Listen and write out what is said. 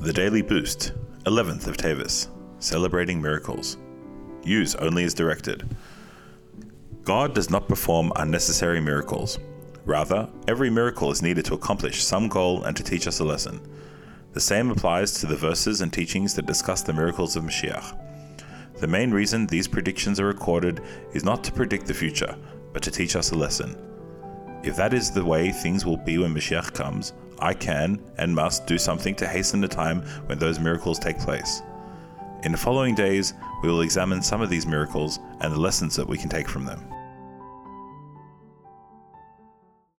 The Daily Boost, 11th of Teves, celebrating miracles. Use only as directed. God does not perform unnecessary miracles. Rather, every miracle is needed to accomplish some goal and to teach us a lesson. The same applies to the verses and teachings that discuss the miracles of Mashiach. The main reason these predictions are recorded is not to predict the future, but to teach us a lesson. If that is the way things will be when Mashiach comes, I can and must do something to hasten the time when those miracles take place. In the following days, we will examine some of these miracles and the lessons that we can take from them.